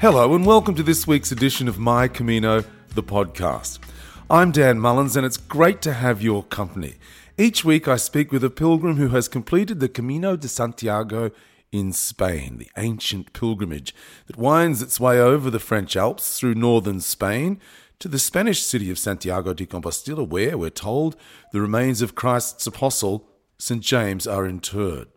Hello, and welcome to this week's edition of My Camino, the podcast. I'm Dan Mullins, and it's great to have your company. Each week, I speak with a pilgrim who has completed the Camino de Santiago in Spain, the ancient pilgrimage that winds its way over the French Alps through northern Spain to the Spanish city of Santiago de Compostela, where, we're told, the remains of Christ's apostle, St. James, are interred.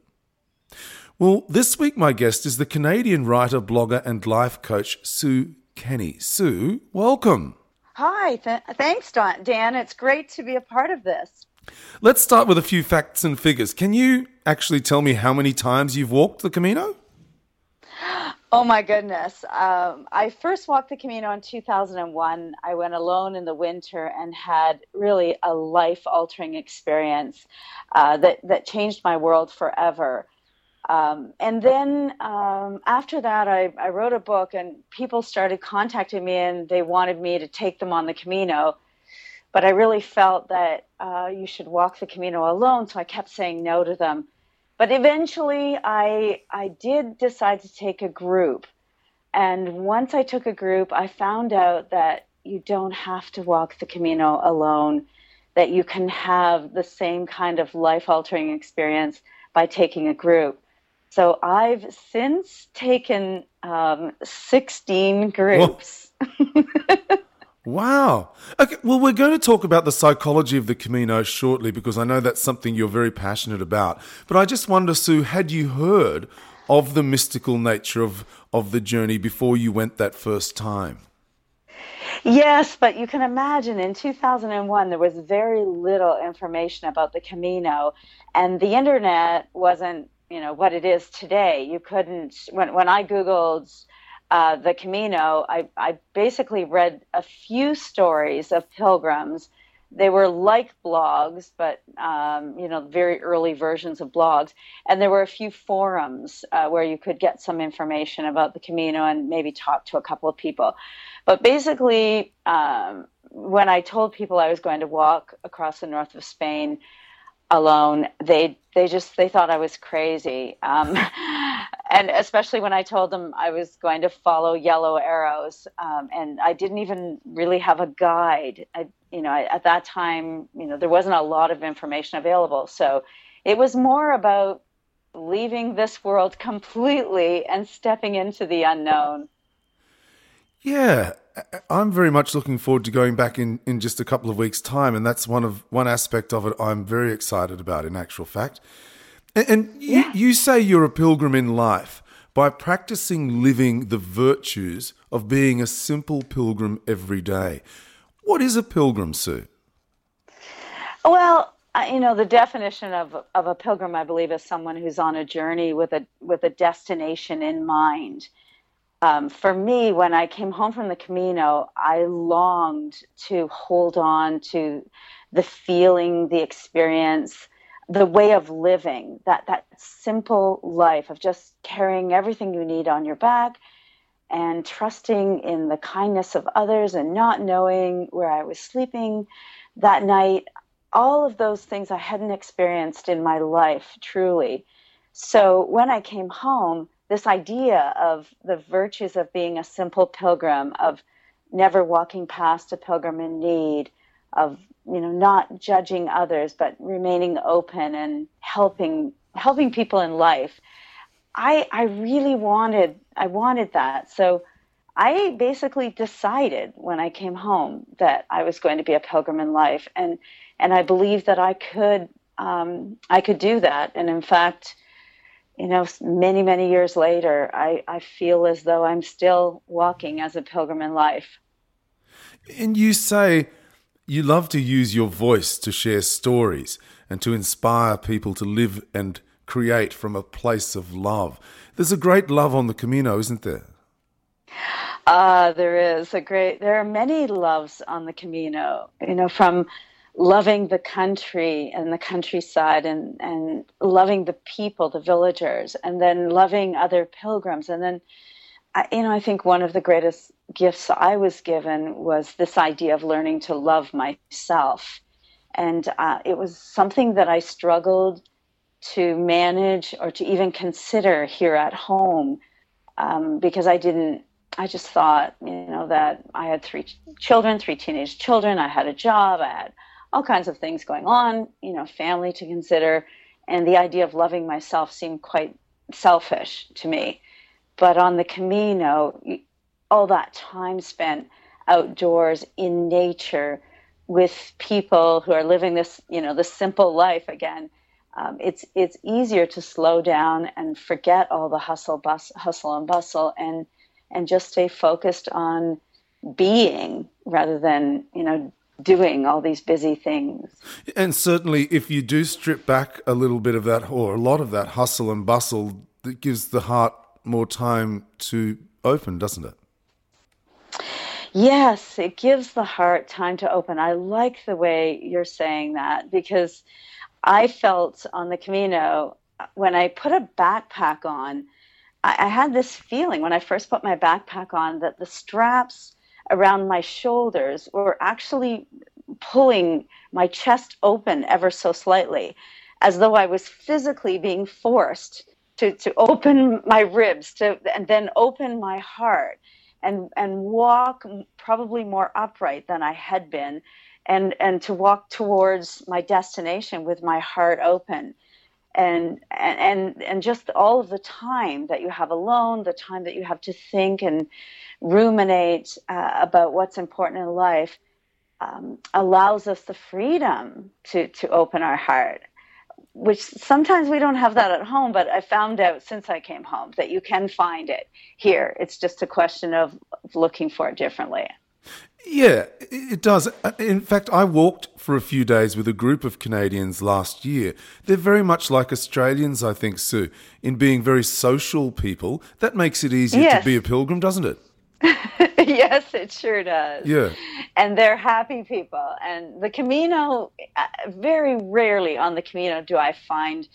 Well, this week my guest is the Canadian writer, blogger, and life coach Sue Kenney. Sue, welcome. Hi, th- thanks, Dan. It's great to be a part of this. Let's start with a few facts and figures. Can you actually tell me how many times you've walked the Camino? Oh my goodness. Um, I first walked the Camino in 2001. I went alone in the winter and had really a life altering experience uh, that, that changed my world forever. Um, and then um, after that, I, I, wrote a book, and people started contacting me, and they wanted me to take them on the Camino. But I really felt that uh, you should walk the Camino alone, so I kept saying no to them. But eventually, I I did decide to take a group, and once I took a group, I found out that you don't have to walk the Camino alone. That you can have the same kind of life altering experience by taking a group. So I've since taken um, 16 groups. wow. Okay, well, we're going to talk about the psychology of the Camino shortly because I know that's something you're very passionate about. But I just wonder, Sue, had you heard of the mystical nature of, of the journey before you went that first time? Yes, but you can imagine in 2001 there was very little information about the Camino, and the internet wasn't you know what it is today. You couldn't when when I googled uh, the Camino, I, I basically read a few stories of pilgrims. They were like blogs, but um, you know very early versions of blogs, and there were a few forums uh, where you could get some information about the Camino and maybe talk to a couple of people. But basically, um, when I told people I was going to walk across the north of Spain, alone they they just they thought i was crazy. Um, and especially when i told them i was going to follow yellow arrows um, and i didn't even really have a guide. I, you know I, at that time you know there wasn't a lot of information available. So it was more about leaving this world completely and stepping into the unknown yeah I'm very much looking forward to going back in, in just a couple of weeks' time, and that's one of one aspect of it I'm very excited about. In actual fact, and, and yeah. you, you say you're a pilgrim in life by practicing living the virtues of being a simple pilgrim every day. What is a pilgrim, Sue? Well, you know, the definition of of a pilgrim, I believe, is someone who's on a journey with a with a destination in mind um, for me, when I came home from the Camino, I longed to hold on to the feeling, the experience, the way of living, that, that simple life of just carrying everything you need on your back and trusting in the kindness of others and not knowing where I was sleeping that night. All of those things I hadn't experienced in my life, truly. So when I came home, this idea of the virtues of being a simple pilgrim, of never walking past a pilgrim in need, of you know not judging others but remaining open and helping helping people in life. I I really wanted I wanted that. So I basically decided when I came home that I was going to be a pilgrim in life, and and I believed that I could um, I could do that. And in fact, you know, many, many years later, I, I feel as though I'm still walking as a pilgrim in life. And you say you love to use your voice to share stories and to inspire people to live and create from a place of love. There's a great love on the Camino, isn't there? Ah, uh, there is a great. There are many loves on the Camino. You know, from loving the country and the countryside and, and loving the people, the villagers, and then loving other pilgrims. And then, you know, I think one of the greatest gifts I was given was this idea of learning to love myself. And uh, it was something that I struggled to manage or to even consider here at home um, because I didn't I just thought, you know, that I had three children, three teenage children. I had a job. I had all kinds of things going on, you know, family to consider. And the idea of loving myself seemed quite selfish to me. But on the Camino, all that time spent outdoors in nature with people who are living this, you know, this simple life again, um, it's it's easier to slow down and forget all the hustle, bus, hustle and bustle, and and just stay focused on being rather than you know doing all these busy things. And certainly, if you do strip back a little bit of that or a lot of that hustle and bustle, that gives the heart more time to open, doesn't it? Yes, it gives the heart time to open. I like the way you're saying that because I felt on the Camino when I put a backpack on, I, I had this feeling when I first put my backpack on that the straps around my shoulders were actually pulling my chest open ever so slightly, as though I was physically being forced to, to open my ribs to and then open my heart and and walk probably more upright than I had been and and to walk towards my destination with my heart open and and and just all of the time that you have alone the time that you have to think and ruminate uh, about what's important in life um, allows us the freedom to to open our heart which sometimes we don't have that at home, but I found out since I came home that you can find it here. It's just a question of looking for it differently. Yeah, it does. In fact, I walked for a few days with a group of Canadians last year. They're very much like Australians, I think, Sue, in being very social people. That makes it easier yes. to be a pilgrim, doesn't it? yes, it sure does. Yeah. And they're happy people. And the Camino, uh, very rarely on the Camino do I find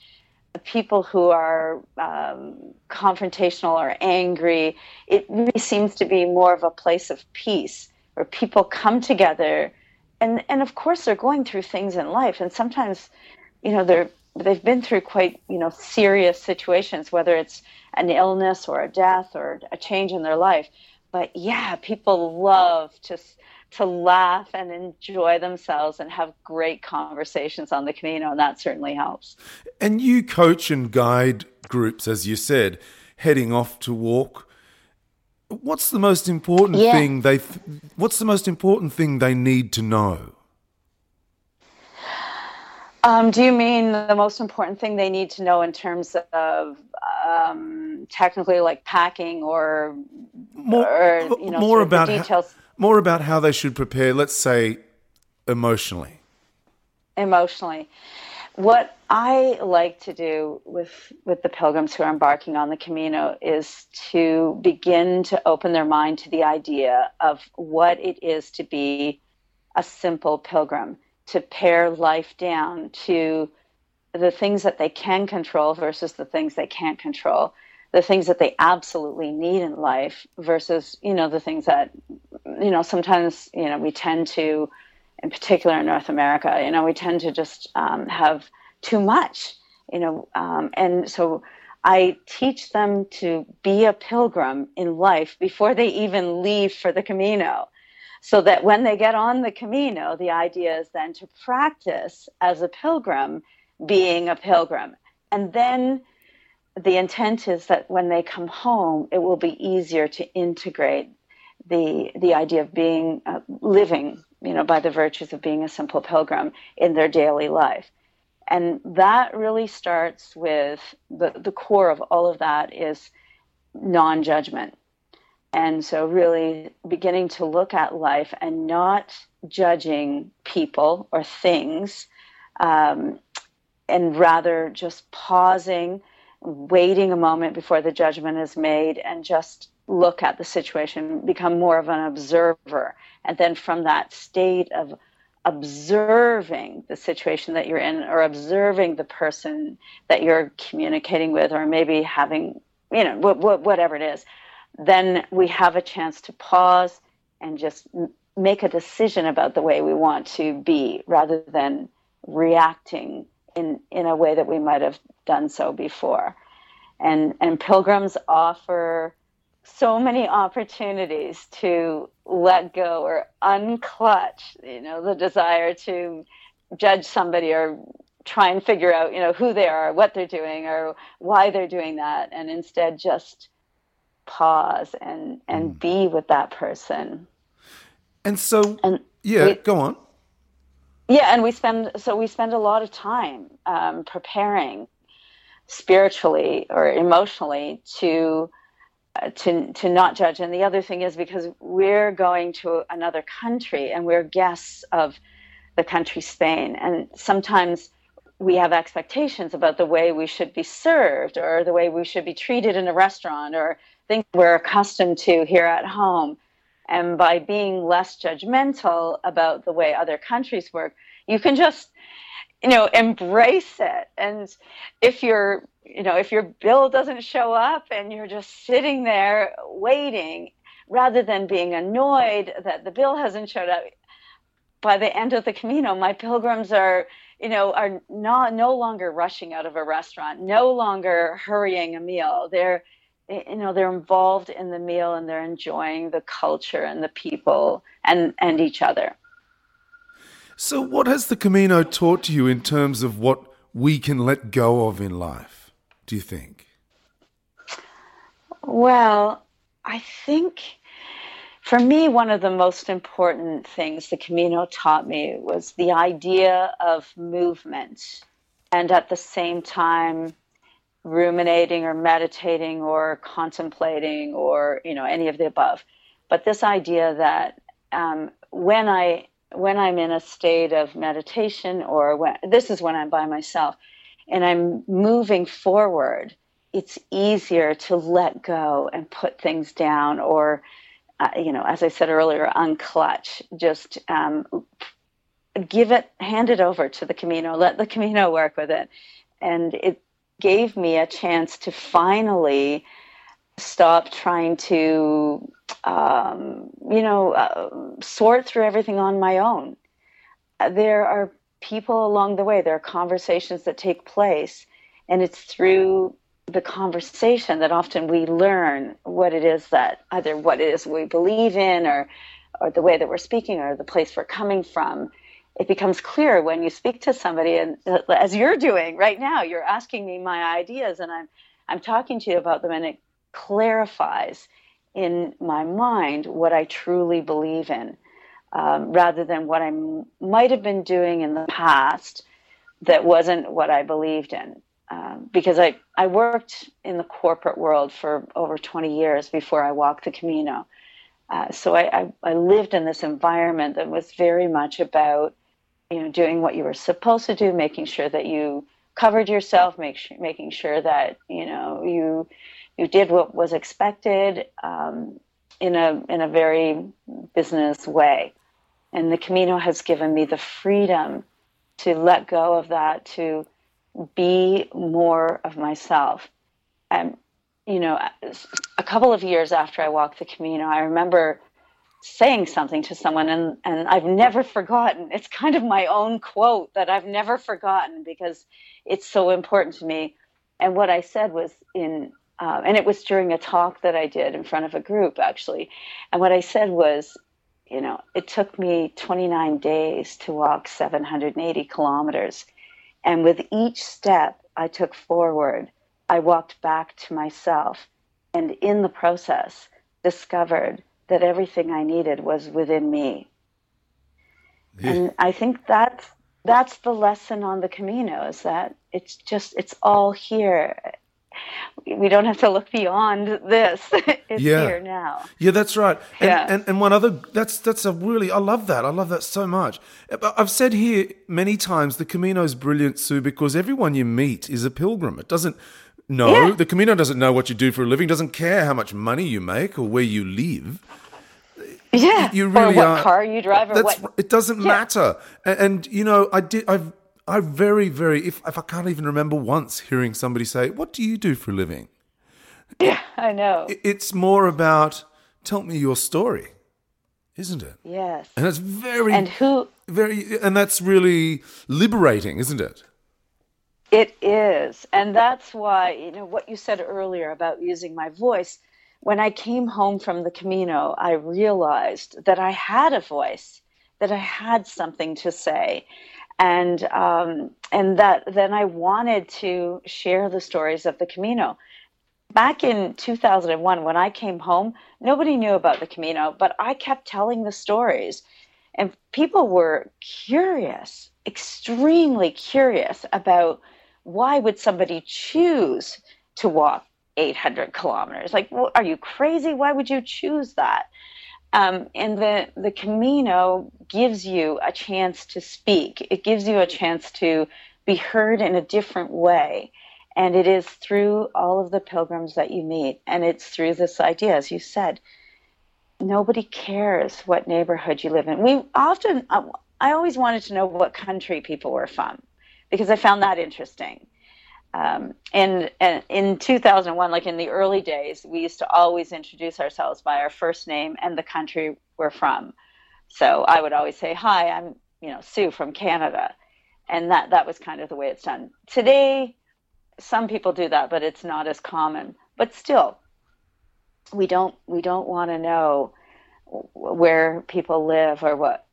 people who are um, confrontational or angry. It really seems to be more of a place of peace where people come together. And, and of course, they're going through things in life. And sometimes, you know, they're, they've been through quite, you know, serious situations, whether it's an illness or a death or a change in their life but yeah, people love to to laugh and enjoy themselves and have great conversations on the Camino, and that certainly helps. And you coach and guide groups, as you said, heading off to walk. What's the most important yeah. thing they? Th- what's the most important thing they need to know? Um, do you mean the most important thing they need to know in terms of um, technically like packing or more, or, you know, more about details. How, more about how they should prepare. Let's say emotionally. Emotionally, what I like to do with with the pilgrims who are embarking on the Camino is to begin to open their mind to the idea of what it is to be a simple pilgrim, to pare life down to the things that they can control versus the things they can't control the things that they absolutely need in life versus you know the things that you know sometimes you know we tend to in particular in north america you know we tend to just um, have too much you know um, and so i teach them to be a pilgrim in life before they even leave for the camino so that when they get on the camino the idea is then to practice as a pilgrim being a pilgrim and then the intent is that when they come home, it will be easier to integrate the the idea of being uh, living, you know, by the virtues of being a simple pilgrim in their daily life. And that really starts with the, the core of all of that is non judgment. And so, really beginning to look at life and not judging people or things, um, and rather just pausing waiting a moment before the judgment is made and just look at the situation, become more of an observer. And then from that state of observing the situation that you're in or observing the person that you're communicating with or maybe having, you know, whatever it is, then we have a chance to pause and just make a decision about the way we want to be rather than reacting in, in a way that we might have done so before. And, and pilgrims offer so many opportunities to let go or unclutch, you know, the desire to judge somebody or try and figure out, you know, who they are, what they're doing, or why they're doing that, and instead just pause and and mm. be with that person. And so, and yeah, we, go on. Yeah, and we spend so we spend a lot of time um, preparing spiritually or emotionally to Uh, to to not judge. And the other thing is because we're going to another country and we're guests of the country Spain, and sometimes we have expectations about the way we should be served or the way we should be treated in a restaurant or things we're accustomed to here at home. And by being less judgmental about the way other countries work, you can just, you know, embrace it. And if your, you know, if your bill doesn't show up and you're just sitting there waiting, rather than being annoyed that the bill hasn't showed up, by the end of the Camino, my pilgrims are you know, are not no longer rushing out of a restaurant, no longer hurrying a meal. They're you know they're involved in the meal and they're enjoying the culture and the people and and each other. So, what has the Camino taught you in terms of what we can let go of in life? Do you think? Well, I think for me, one of the most important things the Camino taught me was the idea of movement and at the same time ruminating or meditating or contemplating or you know any of the above but this idea that um, when i when i'm in a state of meditation or when this is when i'm by myself and i'm moving forward it's easier to let go and put things down or uh, you know, as I said earlier, unclutch. Just um, give it, hand it over to the Camino. Let the Camino work with it, and it gave me a chance to finally stop trying to, um, you know, uh, sort through everything on my own. There are people along the way. There are conversations that take place, and it's through the conversation that often we learn what it is that either what it is we believe in or or the way that we're speaking or the place we're coming from it becomes clear when you speak to somebody and uh, as you're doing right now you're asking me my ideas and i'm i'm talking to you about them and it clarifies in my mind what i truly believe in um, rather than what i m- might have been doing in the past that wasn't what i believed in um, because I, I worked in the corporate world for over 20 years before I walked the Camino. Uh, so I, I, I, lived in this environment that was very much about, you know, doing what you were supposed to do, making sure that you covered yourself, make making sure that you know you you did what was expected um, in a in a very business way. And the Camino has given me the freedom to let go of that, to be more of myself. And, you know, a couple of years after I walked the Camino, I remember saying something to someone and, and I've never forgotten. It's kind of my own quote that I've never forgotten because it's so important to me. And what I said was in, uh, and it was during a talk that I did in front of a group actually. And what I said was, you know, it took me 29 days to walk 780 kilometers. And with each step I took forward, I walked back to myself and in the process discovered that everything I needed was within me. Yeah. And I think that's that's the lesson on the Camino is that it's just it's all here we don't have to look beyond this. it's yeah. here now. Yeah, that's right. And, yeah. and and one other that's that's a really I love that. I love that so much. Uh, I've said here many times the Camino is brilliant, Sue, because everyone you meet is a pilgrim. It doesn't know yeah. the Camino doesn't know what you do for a living, doesn't care how much money you make or where you live. Yeah, you really or what are, car you drive, or what. It doesn't yeah. matter. And, and you know, I did. I've I very, very, if, if I can't even remember once hearing somebody say, What do you do for a living? Yeah, I know. It's more about, Tell me your story, isn't it? Yes. And it's very, and who, very, and that's really liberating, isn't it? It is. And that's why, you know, what you said earlier about using my voice, when I came home from the Camino, I realized that I had a voice, that I had something to say, and um, and that then I wanted to share the stories of the Camino. Back in 2001, when I came home, nobody knew about the Camino, but I kept telling the stories, and people were curious, extremely curious about why would somebody choose to walk 800 kilometers. Like, well, are you crazy? Why would you choose that? Um, and the, the Camino gives you a chance to speak. It gives you a chance to be heard in a different way. And it is through all of the pilgrims that you meet. And it's through this idea, as you said, nobody cares what neighborhood you live in. We often, I always wanted to know what country people were from because I found that interesting. Um, and, and, in 2001, like in the early days, we used to always introduce ourselves by our first name and the country we're from. So I would always say, "Hi, I'm you know Sue from Canada," and that that was kind of the way it's done. Today, some people do that, but it's not as common. But still, we don't we don't want to know where people live or what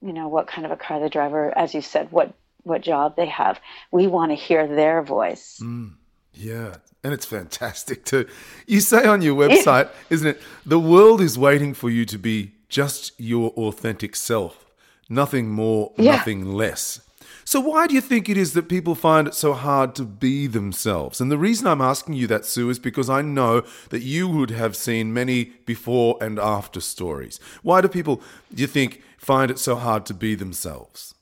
you know what kind of a car the driver, as you said what what job they have. We want to hear their voice. Mm, yeah. And it's fantastic too. You say on your website, isn't it? The world is waiting for you to be just your authentic self, nothing more, yeah. nothing less. So, why do you think it is that people find it so hard to be themselves? And the reason I'm asking you that, Sue, is because I know that you would have seen many before and after stories. Why do people, do you think, find it so hard to be themselves?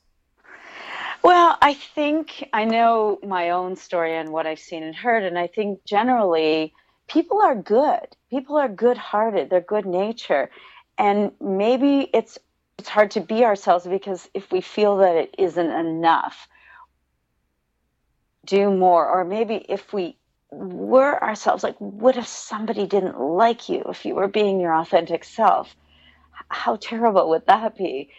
Well, I think I know my own story and what I've seen and heard, and I think generally people are good. People are good-hearted. They're good nature, and maybe it's it's hard to be ourselves because if we feel that it isn't enough, do more, or maybe if we were ourselves, like what if somebody didn't like you if you were being your authentic self? How terrible would that be?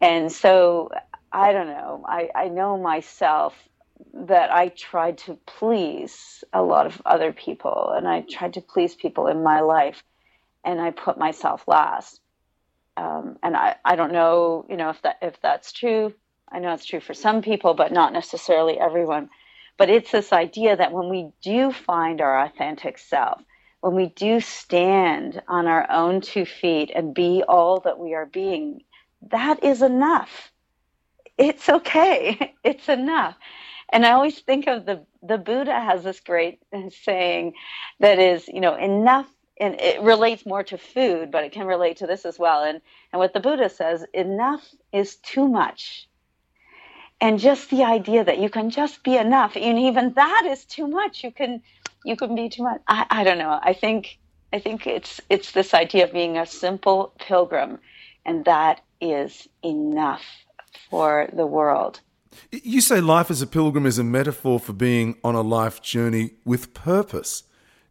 And so I don't know. I, I know myself that I tried to please a lot of other people and I tried to please people in my life and I put myself last. Um, and I, I don't know, you know, if that if that's true. I know it's true for some people, but not necessarily everyone. But it's this idea that when we do find our authentic self, when we do stand on our own two feet and be all that we are being, that is enough it's okay. It's enough. And I always think of the the Buddha has this great saying that is, you know, enough and it relates more to food, but it can relate to this as well. And and what the Buddha says, enough is too much. And just the idea that you can just be enough, and even that is too much. You can you can be too much. I, I don't know. I think I think it's it's this idea of being a simple pilgrim, and that is enough for the world. You say life as a pilgrim is a metaphor for being on a life journey with purpose.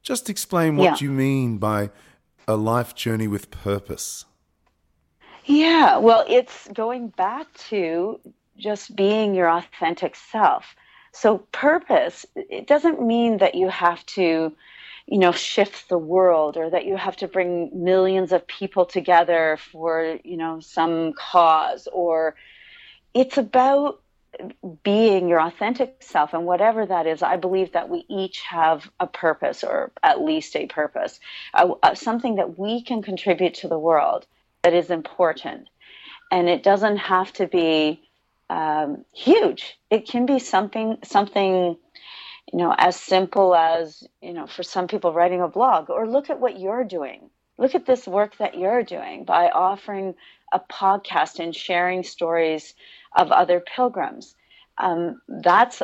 Just explain what yeah. you mean by a life journey with purpose. Yeah, well, it's going back to just being your authentic self. So, purpose, it doesn't mean that you have to, you know, shift the world or that you have to bring millions of people together for, you know, some cause or it's about being your authentic self and whatever that is i believe that we each have a purpose or at least a purpose uh, uh, something that we can contribute to the world that is important. And it doesn't have to be um, huge. It can be something something you know as simple as you know for some people writing a blog or look at what you're doing look at this work that you're doing by offering a podcast and sharing stories of other pilgrims. Um, that's,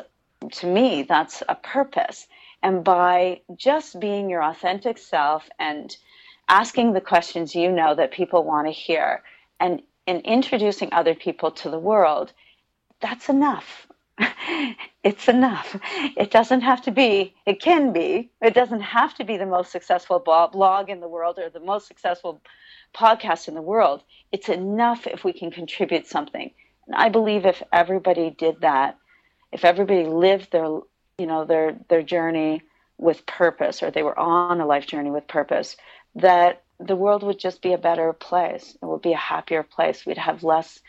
to me, that's a purpose. And by just being your authentic self and asking the questions you know that people want to hear and, and introducing other people to the world, that's enough. It's enough. It doesn't have to be, it can be, it doesn't have to be the most successful blog in the world or the most successful podcast in the world. It's enough if we can contribute something. And I believe if everybody did that, if everybody lived their, you know, their their journey with purpose, or they were on a life journey with purpose, that the world would just be a better place. It would be a happier place. We'd have less,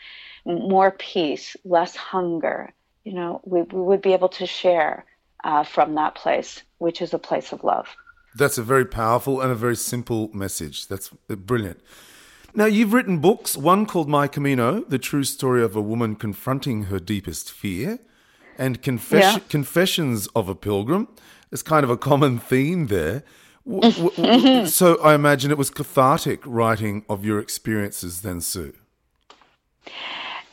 more peace, less hunger. You know, we, we would be able to share uh, from that place, which is a place of love. That's a very powerful and a very simple message. That's brilliant. Now, you've written books, one called My Camino, the true story of a woman confronting her deepest fear, and Confess- yeah. Confessions of a Pilgrim. It's kind of a common theme there. so I imagine it was cathartic writing of your experiences then, Sue.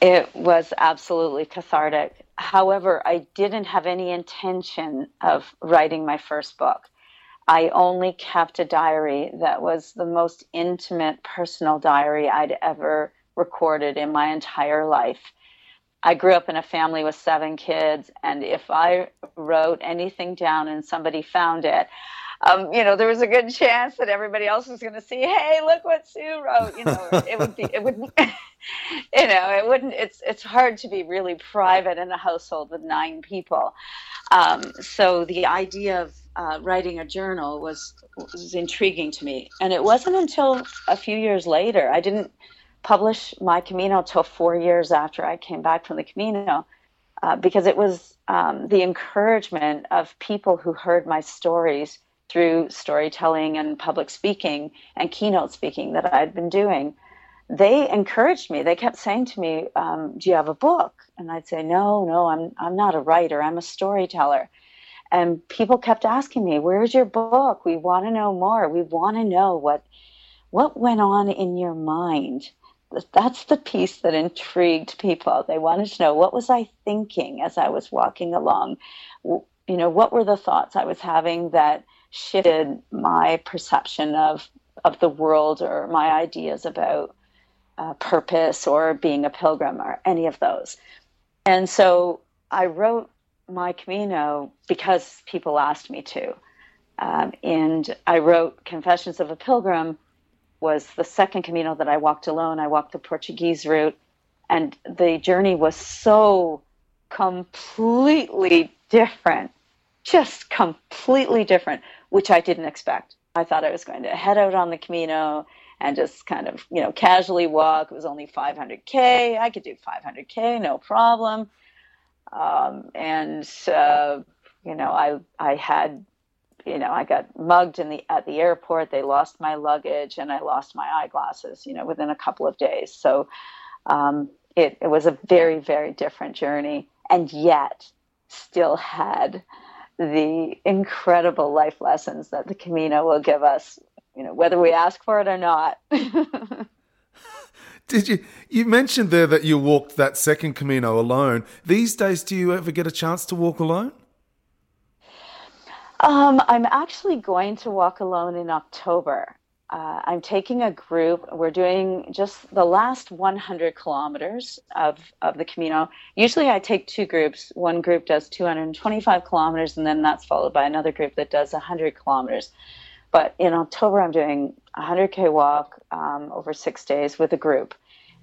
It was absolutely cathartic. However, I didn't have any intention of writing my first book. I only kept a diary that was the most intimate personal diary I'd ever recorded in my entire life. I grew up in a family with seven kids, and if I wrote anything down and somebody found it, um, you know, there was a good chance that everybody else was going to see, hey, look what Sue wrote. You know, it would be, it would, you know, it wouldn't. It's it's hard to be really private in a household with nine people. Um, so the idea of uh, writing a journal was was intriguing to me, and it wasn't until a few years later I didn't publish my Camino till four years after I came back from the Camino, uh, because it was um, the encouragement of people who heard my stories through storytelling and public speaking and keynote speaking that I'd been doing. They encouraged me. They kept saying to me, um, "Do you have a book?" And I'd say, "No, no, I'm I'm not a writer. I'm a storyteller." and people kept asking me where's your book we want to know more we want to know what what went on in your mind that's the piece that intrigued people they wanted to know what was i thinking as i was walking along you know what were the thoughts i was having that shifted my perception of of the world or my ideas about uh, purpose or being a pilgrim or any of those and so i wrote my Camino because people asked me to. Um, and I wrote Confessions of a Pilgrim was the second Camino that I walked alone. I walked the Portuguese route, and the journey was so completely different, just completely different, which I didn't expect. I thought I was going to head out on the Camino and just kind of, you know, casually walk. It was only 500K. I could do 500K, no problem. Um, and uh, you know, I I had you know I got mugged in the at the airport. They lost my luggage and I lost my eyeglasses. You know, within a couple of days. So um, it it was a very very different journey, and yet still had the incredible life lessons that the Camino will give us. You know, whether we ask for it or not. Did you? You mentioned there that you walked that second Camino alone. These days, do you ever get a chance to walk alone? Um, I'm actually going to walk alone in October. Uh, I'm taking a group. We're doing just the last 100 kilometers of, of the Camino. Usually I take two groups. One group does 225 kilometers, and then that's followed by another group that does 100 kilometers. But in October, I'm doing a 100K walk um, over six days with a group.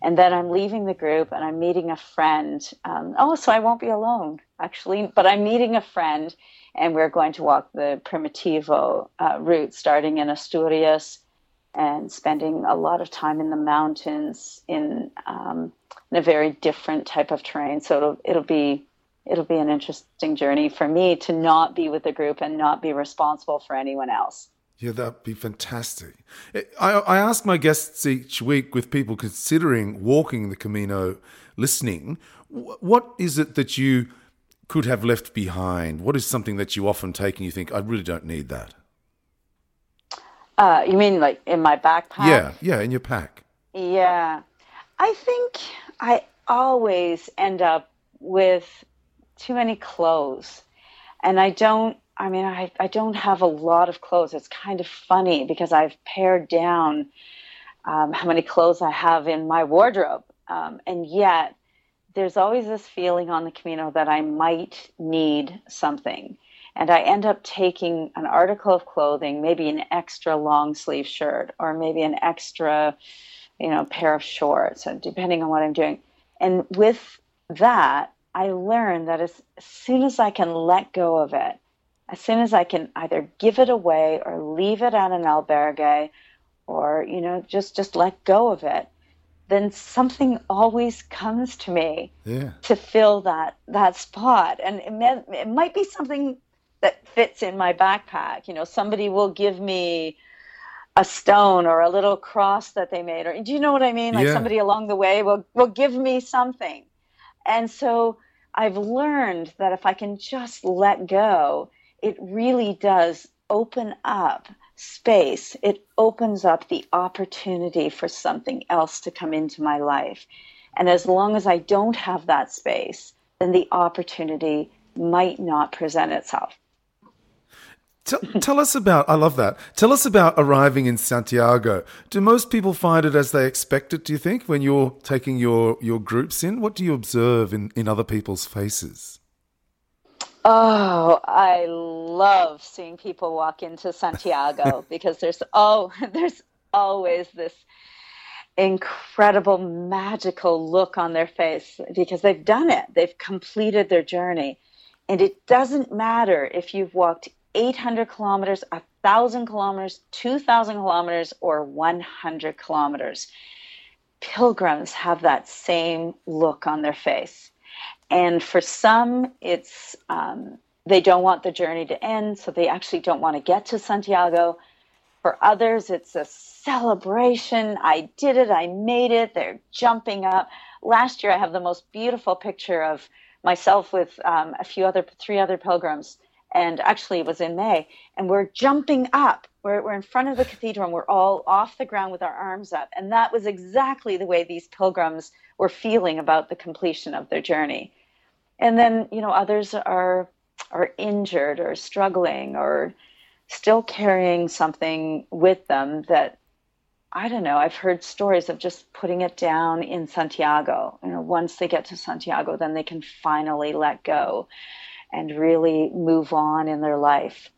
And then I'm leaving the group and I'm meeting a friend. Um, oh, so I won't be alone, actually. But I'm meeting a friend and we're going to walk the Primitivo uh, route, starting in Asturias and spending a lot of time in the mountains in, um, in a very different type of terrain. So it'll, it'll be it'll be an interesting journey for me to not be with the group and not be responsible for anyone else. Yeah, that'd be fantastic. I, I ask my guests each week with people considering walking the Camino, listening, what is it that you could have left behind? What is something that you often take and you think, I really don't need that? Uh, you mean like in my backpack? Yeah, yeah, in your pack. Yeah. I think I always end up with too many clothes. And I don't I mean, I, I don't have a lot of clothes. It's kind of funny because I've pared down um, how many clothes I have in my wardrobe. Um, and yet, there's always this feeling on the Camino that I might need something. And I end up taking an article of clothing, maybe an extra long sleeve shirt, or maybe an extra, you know, pair of shorts, depending on what I'm doing. And with that, I learn that as, as soon as I can let go of it, as soon as I can either give it away or leave it at an albergue or you know just just let go of it then something always comes to me yeah. to fill that that spot and it, may, it might be something that fits in my backpack you know somebody will give me a stone or a little cross that they made or do you know what i mean like yeah. somebody along the way will will give me something and so i've learned that if i can just let go it really does open up space, it opens up the opportunity for something else to come into my life. And as long as I don't have that space, then the opportunity might not present itself. Tell, tell, us about, I love that. Tell us about arriving in Santiago. Do most people find it as they expect it, do you think, when you're taking your, your groups in? What do you observe in, in other people's faces? Oh, I love seeing people walk into Santiago because there's oh there's always this incredible magical look on their face because they've done it. They've completed their journey. And it doesn't matter if you've walked 800 kilometers, 1,000 kilometers, 2,000 kilometers, or 100 kilometers. Pilgrims have that same look on their face. And for some, it's um, they don't want the journey to end, so they actually don't want to get to Santiago. For others, it's a celebration. I did it, I made it. They're jumping up. Last year, I have the most beautiful picture of myself with um, a few other, three other pilgrims, and actually it was in May, and we're jumping up. We're, we're in front of the cathedral, and we're all off the ground with our arms up. And that was exactly the way these pilgrims were feeling about the completion of their journey. And then, you know, others are are injured or struggling or still carrying something with them that I don't know. I've heard stories of just putting it down in Santiago. You know, once they get to Santiago, then they can finally let go and really move on in their life.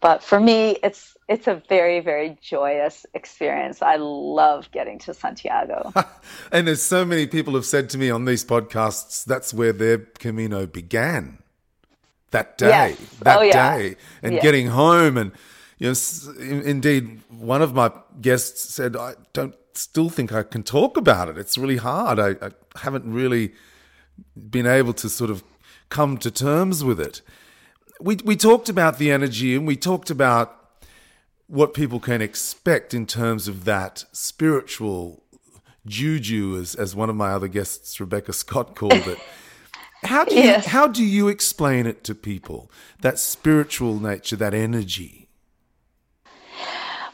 But for me, it's it's a very very joyous experience. I love getting to Santiago. and there's so many people have said to me on these podcasts that's where their Camino began. That day, yes. that oh, yeah. day, and getting home, and you know, indeed, one of my guests said, "I don't still think I can talk about it. It's really hard. I, I haven't really been able to sort of come to terms with it." we we talked about the energy and we talked about what people can expect in terms of that spiritual juju, as as one of my other guests, Rebecca Scott, called it. How do you yes. how do you explain it to people? That spiritual nature, that energy.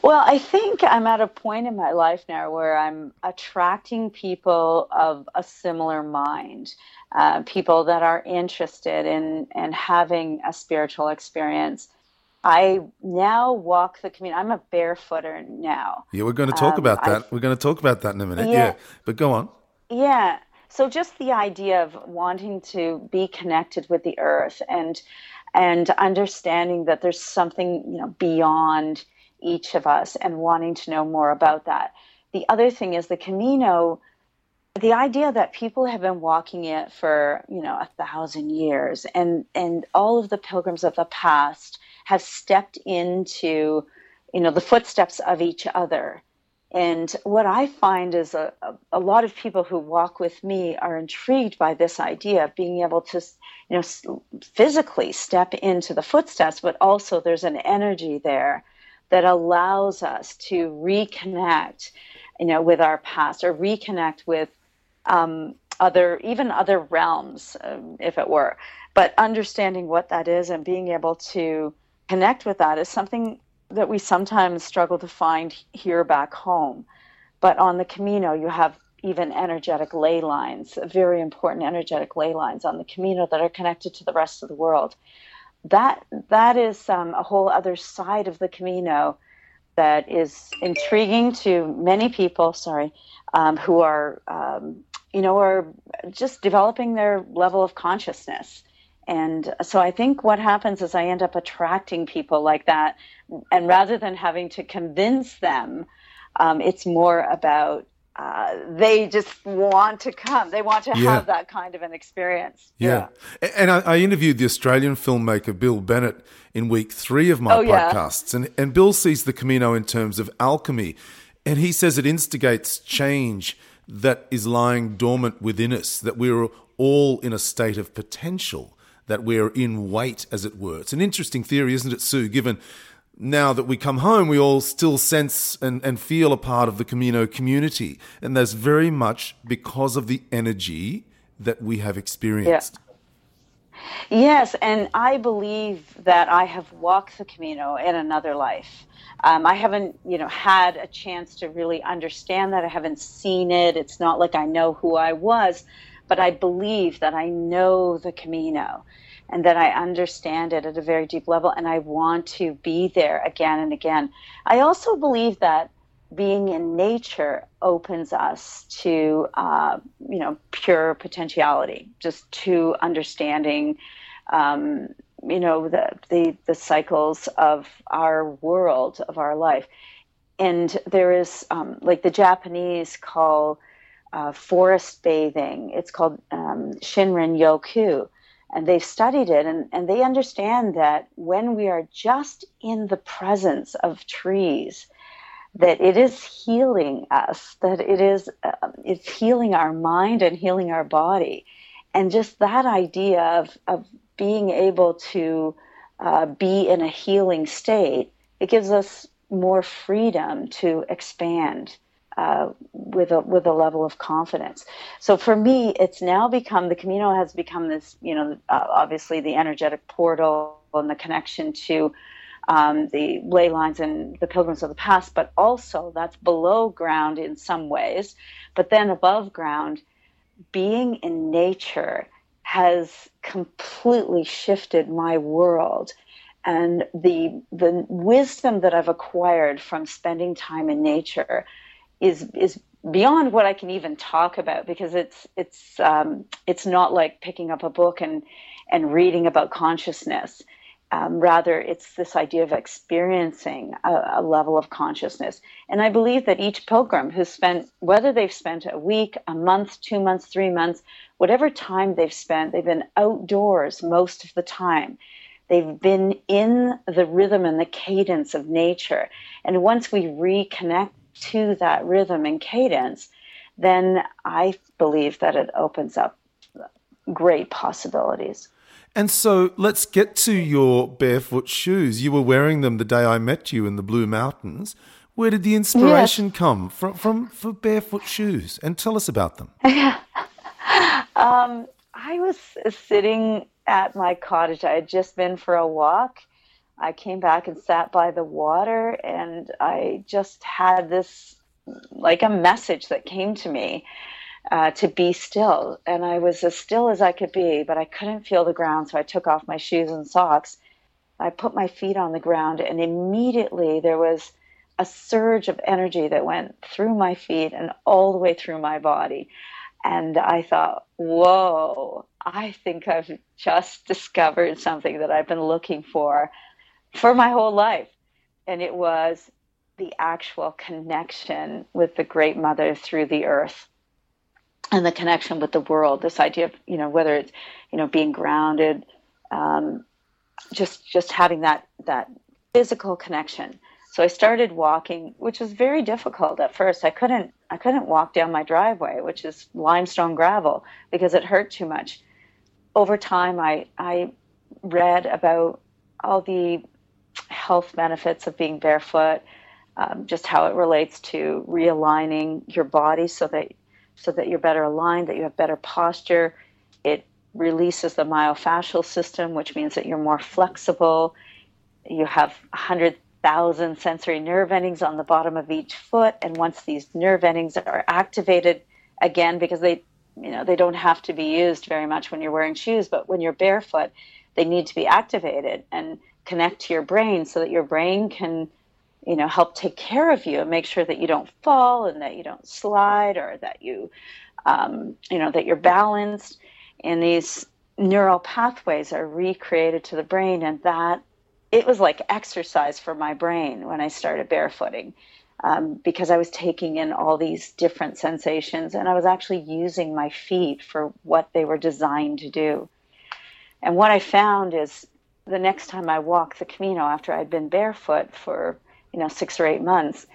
Well, I think I'm at a point in my life now where I'm attracting people of a similar mind, uh, people that are interested in, in having a spiritual experience. I now walk the community. I'm a barefooter now. Yeah, we're going to talk um, about that. I've, we're going to talk about that in a minute. Yeah. yeah, but go on. Yeah. So just the idea of wanting to be connected with the earth and and understanding that there's something you know beyond each of us and wanting to know more about that. The other thing is the Camino, the idea that people have been walking it for, you know, a thousand years and, and all of the pilgrims of the past have stepped into, you know, the footsteps of each other. And what I find is a, a, lot of people who walk with me are intrigued by this idea of being able to, you know, physically step into the footsteps, but also there's an energy there that allows us to reconnect, you know, with our past or reconnect with um, other, even other realms, um, if it were. But understanding what that is and being able to connect with that is something that we sometimes struggle to find here back home. But on the Camino, you have even energetic ley lines, very important energetic ley lines on the Camino that are connected to the rest of the world that that is um, a whole other side of the Camino that is intriguing to many people. Sorry, um, who are um, you know are just developing their level of consciousness. And so I think what happens is I end up attracting people like that, and rather than having to convince them, um, it's more about uh, they just want to come. They want to yeah. have that kind of an experience. Yeah. yeah. And I, I, interviewed the Australian filmmaker Bill Bennett in week three of my oh, podcasts. Yeah. And, and Bill sees the Camino in terms of alchemy. And he says it instigates change that is lying dormant within us, that we're all in a state of potential, that we're in wait, as it were. It's an interesting theory, isn't it, Sue, given now that we come home, we all still sense and, and feel a part of the Camino community. And that's very much because of the energy that we have experienced. Yeah. Yes, and I believe that I have walked the Camino in another life. Um, I haven't, you know, had a chance to really understand that. I haven't seen it. It's not like I know who I was, but I believe that I know the Camino and that I understand it at a very deep level and I want to be there again and again. I also believe that being in nature opens us to, uh, you know, pure potentiality, just to understanding, um, you know, the, the, the cycles of our world, of our life. And there is, um, like the Japanese call uh, forest bathing, it's called um, Shinrin Yoku and they've studied it and, and they understand that when we are just in the presence of trees that it is healing us that it is uh, it's healing our mind and healing our body and just that idea of, of being able to uh, be in a healing state it gives us more freedom to expand uh, with a with a level of confidence. So for me, it's now become the Camino has become this, you know, uh, obviously the energetic portal and the connection to um, the ley lines and the pilgrims of the past, but also that's below ground in some ways, but then above ground, being in nature has completely shifted my world and the the wisdom that I've acquired from spending time in nature is is beyond what I can even talk about because it's it's um, it's not like picking up a book and and reading about consciousness. Um, rather, it's this idea of experiencing a, a, level of consciousness. And I believe that each pilgrim who's spent, whether they've spent a week, a month, two months, three months, whatever time they've spent, they've been outdoors most of the time. They've been in the rhythm and the cadence of nature. And once we reconnect to that rhythm and cadence, then I believe that it opens up great possibilities. And so let's get to your barefoot shoes. You were wearing them the day I met you in the Blue Mountains. Where did the inspiration yes. come from, from for barefoot shoes? And tell us about them. um, I was sitting at my cottage. I had just been for a walk I came back and sat by the water, and I just had this like a message that came to me uh, to be still. And I was as still as I could be, but I couldn't feel the ground, so I took off my shoes and socks. I put my feet on the ground, and immediately there was a surge of energy that went through my feet and all the way through my body. And I thought, whoa, I think I've just discovered something that I've been looking for for my whole life. And it was the actual connection with the great mother through the earth and the connection with the world this idea of you know whether it's you know being grounded um, just just having that that physical connection. So i started walking which was very difficult at first. I couldn't i couldn't walk down my driveway which is limestone gravel because it hurt too much. Over time i i read about all the health benefits of being barefoot, um, just how it relates to realigning your body so that so that you're better aligned, that you have better posture. It releases the myofascial system, which means that you're more flexible. You have 100,000 sensory nerve endings on the bottom of each foot, and once these nerve endings are activated, again, because they you know they don't have to be used very much when you're wearing shoes, but when you're barefoot, they need to be activated and connect to your brain so that your brain can you know help take care of you and make sure that you don't fall and that you don't slide or that you um, you know that you're balanced and these neural pathways are recreated to the brain and that it was like exercise for my brain when i started barefooting um, because I was taking in all these different sensations and I was actually using my feet for what they were designed to do. And what I found is the next time I walked the Camino after I'd been barefoot for, you know, six or eight months,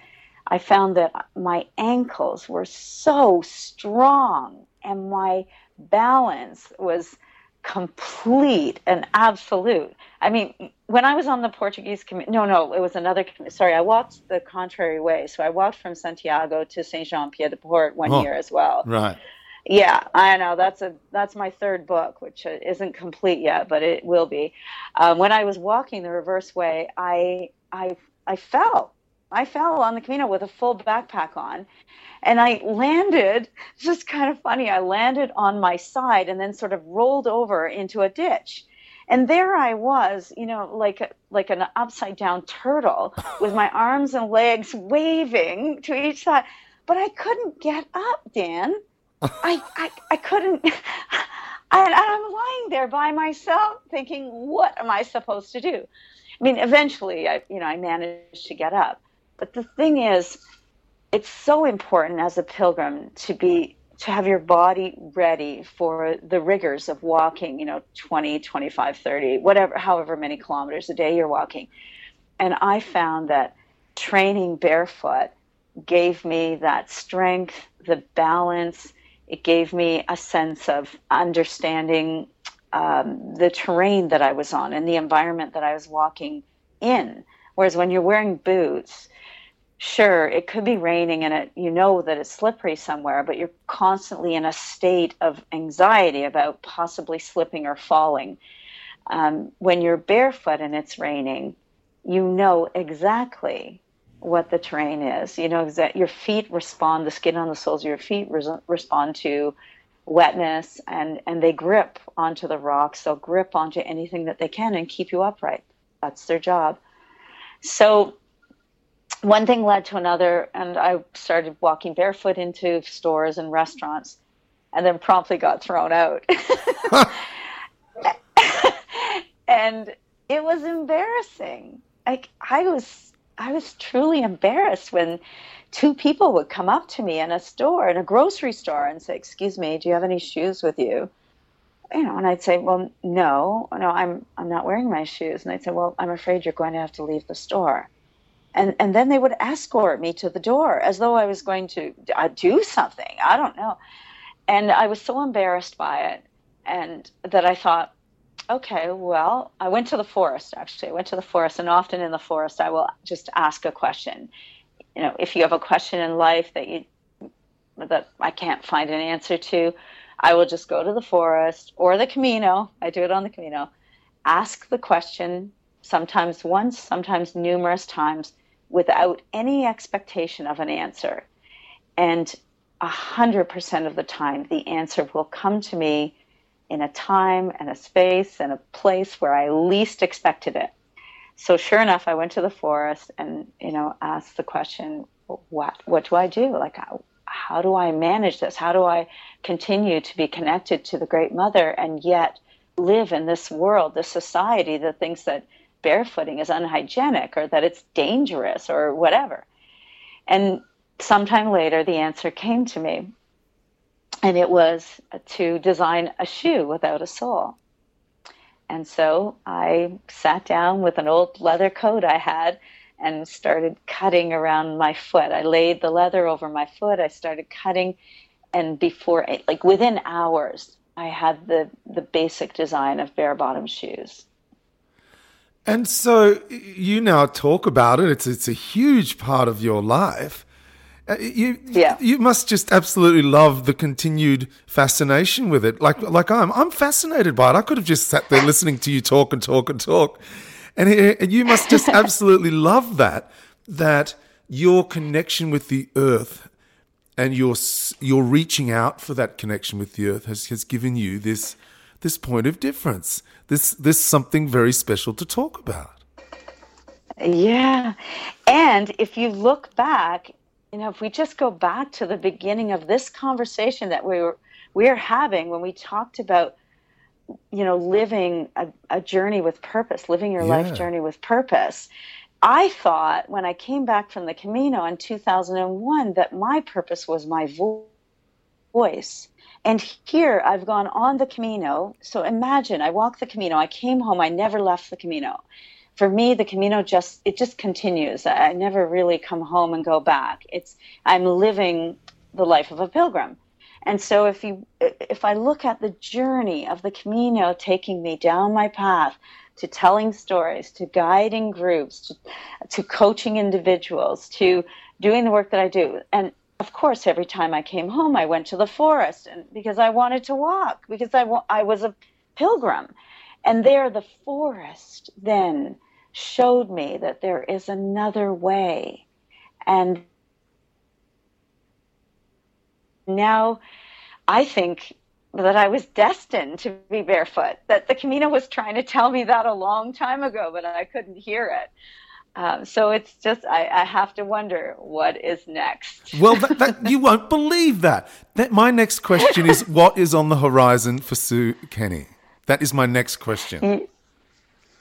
I found that my ankles were so strong and my balance was complete and absolute. I mean, when I was on the Portuguese community, no, no, it was another. Sorry, I walked the contrary way. So I walked from Santiago to Saint Jean Pied de Port one oh, year as well. Right. Yeah, I know. That's a that's my third book, which isn't complete yet, but it will be. Um, when I was walking the reverse way, I I I fell. I fell on the Camino with a full backpack on, and I landed. It's just kind of funny. I landed on my side and then sort of rolled over into a ditch and there I was, you know, like like an upside down turtle with my arms and legs waving to each side, but I couldn't get up, Dan. I, I I couldn't. And I'm lying there by myself, thinking, "What am I supposed to do?" I mean, eventually, I you know I managed to get up, but the thing is, it's so important as a pilgrim to be to have your body ready for the rigors of walking, you know, 20, 25, 30, whatever, however many kilometers a day you're walking. And I found that training barefoot gave me that strength, the balance. It gave me a sense of understanding um, the terrain that I was on and the environment that I was walking in. Whereas when you're wearing boots, sure it could be raining and it you know that it's slippery somewhere but you're constantly in a state of anxiety about possibly slipping or falling um, when you're barefoot and it's raining you know exactly what the terrain is you know that your feet respond the skin on the soles of your feet res- respond to wetness and and they grip onto the rocks they'll grip onto anything that they can and keep you upright that's their job so one thing led to another, and I started walking barefoot into stores and restaurants, and then promptly got thrown out. and it was embarrassing. Like I was, I was truly embarrassed when two people would come up to me in a store, in a grocery store, and say, "Excuse me, do you have any shoes with you?" You know, and I'd say, "Well, no, no, I'm I'm not wearing my shoes." And they'd say, "Well, I'm afraid you're going to have to leave the store." and and then they would escort me to the door as though I was going to uh, do something. I don't know, and I was so embarrassed by it, and that I thought, okay, well, I went to the forest. Actually, I went to the forest, and often in the forest, I will just ask a question. You know, if you have a question in life that you that I can't find an answer to, I will just go to the forest or the Camino. I do it on the Camino. Ask the question sometimes once, sometimes numerous times without any expectation of an answer. And 100% of the time, the answer will come to me in a time and a space and a place where I least expected it. So sure enough, I went to the forest and, you know, asked the question, what, what do I do? Like, how, how do I manage this? How do I continue to be connected to the Great Mother and yet live in this world, this society that thinks that barefooting is unhygienic or that it's dangerous or whatever. And sometime later, the answer came to me, and it was to design a shoe without a sole. And so I sat down with an old leather coat I had and started cutting around my foot. I laid the leather over my foot. I started cutting, and before, like within hours, I had the the basic design of bare bottom shoes. And so you now talk about it. It's it's a huge part of your life. Uh, you yeah. you must just absolutely love the continued fascination with it. Like like I'm I'm fascinated by it. I could have just sat there listening to you talk and talk and talk, and, and you must just absolutely love that that your connection with the earth and your your reaching out for that connection with the earth has has given you this this point of difference. This this something very special to talk about. Yeah. And if you look back, you know, if we just go back to the beginning of this conversation that we were we're having when we talked about you know living a, a journey with purpose living your yeah. life journey with purpose I thought when I came back from the Camino in 2001 that my purpose was my vo- voice. And here I've gone on the Camino. So imagine I walked the Camino, I came home, I never left the Camino. For me, the Camino just it just continues. I never really come home and go back. It's I'm living the life of a pilgrim. And so if you if I look at the journey of the Camino taking me down my path to telling stories, to guiding groups, to, to coaching individuals, to doing the work that I do. And of course, every time I came home, I went to the forest and because I wanted to walk, because I, I was a pilgrim. And there, the forest then showed me that there is another way. And now I think that I was destined to be barefoot, that the Camino was trying to tell me that a long time ago, but I couldn't hear it. Um, so it's just I, I, have to wonder what is next. well, that, that, you won't believe that. That my next question is what is on the horizon for Sue Kenney. That is my next question. Mm,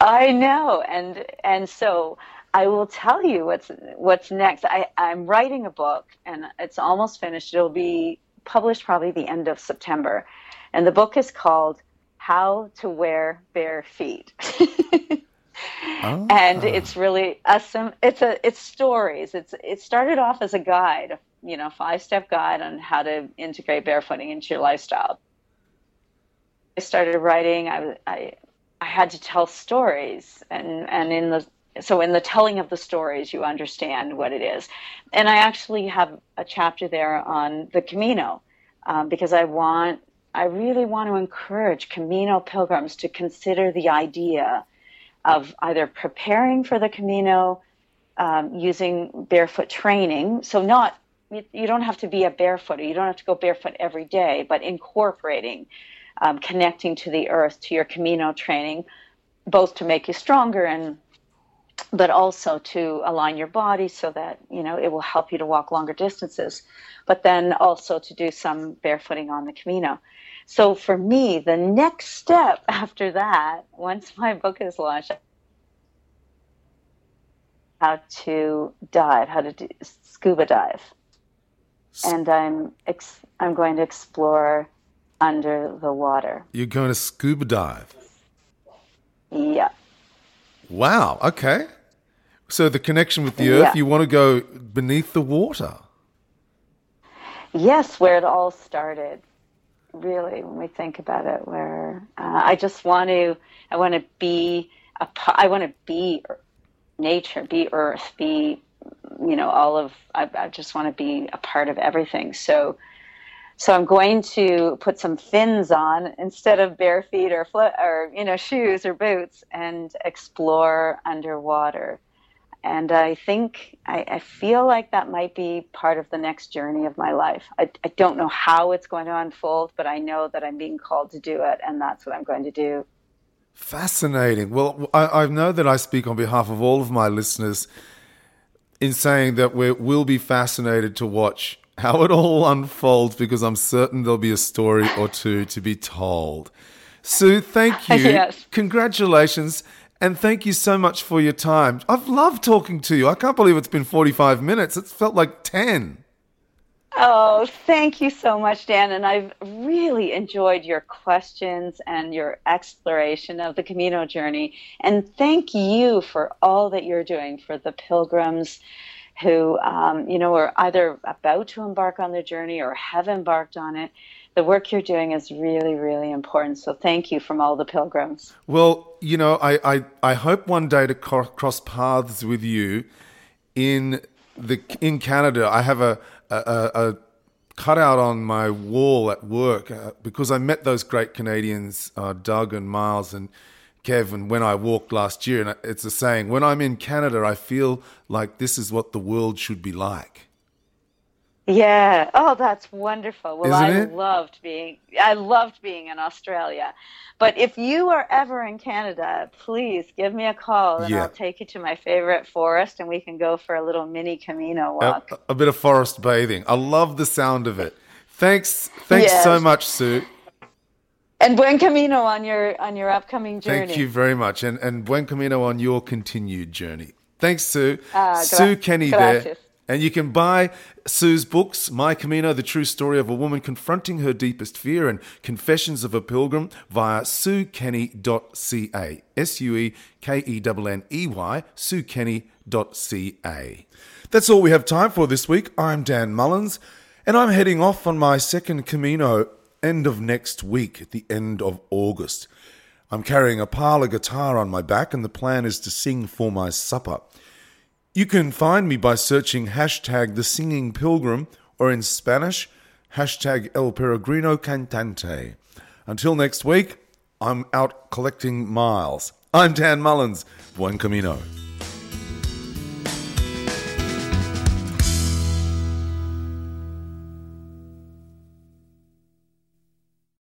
I know, and and so I will tell you what's what's next. I, I'm writing a book, and it's almost finished. It'll be published probably the end of September, and the book is called "How to Wear Bare Feet." oh. And ah. it's really a it's a it's stories. It's it started off as a guide, you know, five step guide on how to integrate barefooting into your lifestyle. I started writing. I I I had to tell stories, and and in the so in the telling of the stories you understand what it is and i actually have a chapter there on the camino um, because i want i really want to encourage camino pilgrims to consider the idea of either preparing for the camino um, using barefoot training so not you don't have to be a barefooter you don't have to go barefoot every day but incorporating um, connecting to the earth to your camino training both to make you stronger and but also to align your body so that you know it will help you to walk longer distances but then also to do some barefooting on the camino. So for me the next step after that once my book is launched how to dive how to do scuba dive. And i'm ex- i'm going to explore under the water you're going to scuba dive yeah Wow. Okay. So the connection with the earth, yeah. you want to go beneath the water. Yes, where it all started. Really, when we think about it, where uh, I just want to, I want to be, a, I want to be nature, be earth, be, you know, all of. I, I just want to be a part of everything. So so I'm going to put some fins on instead of bare feet or foot or you know shoes or boots and explore underwater. And I think I, I, feel like that might be part of the next journey of my life. I, I don't know how it's going to unfold, but I know that I'm being called to do it, and that's what I'm going to do. Fascinating. Well, I, I know that I speak on behalf of all of my listeners in saying that we will be fascinated to watch how it all unfolds because I'm certain there'll be a story or two to be told. Sue, thank you. yes. Congratulations. And thank you so much for your time. I've loved talking to you. I can't believe it's been 45 minutes. It's felt like 10. Oh, thank you so much, Dan. And I've really enjoyed your questions and your exploration of the Camino journey. And thank you for all that you're doing for the pilgrims who, um, you know, are either about to embark on their journey or have embarked on it. The work you're doing is really, really important. So thank you from all the pilgrims. Well, you know, I, I, I hope one day to cross paths with you in the in Canada. I have a, a, a cutout on my wall at work uh, because I met those great Canadians, uh, Doug and Miles, and Kevin, when I walked last year, and it's a saying, when I'm in Canada, I feel like this is what the world should be like. Yeah. Oh, that's wonderful. Well, Isn't I it? loved being I loved being in Australia. But if you are ever in Canada, please give me a call and Yeah. I'll take you to my favorite forest and we can go for a little mini Camino walk. a bit of forest bathing. I love the sound of it. Thanks, thanks so much, Sue. And buen camino on your on your upcoming journey. Thank you very much, and and buen camino on your continued journey. Thanks, Sue. Uh, Sue gra- Kenney there. And you can buy Sue's books, My Camino, The True Story of a Woman Confronting Her Deepest Fear, and Confessions of a Pilgrim via suekenney.ca. S U E K E N N E Y, suekenney.ca. That's all we have time for this week. I'm Dan Mullins, and I'm heading off on my second Camino end of next week, at the end of August. I'm carrying a parlor guitar on my back, and the plan is to sing for my supper. You can find me by searching hashtag the singing pilgrim or in Spanish, hashtag el peregrino cantante. Until next week, I'm out collecting miles. I'm Dan Mullins. Buen camino.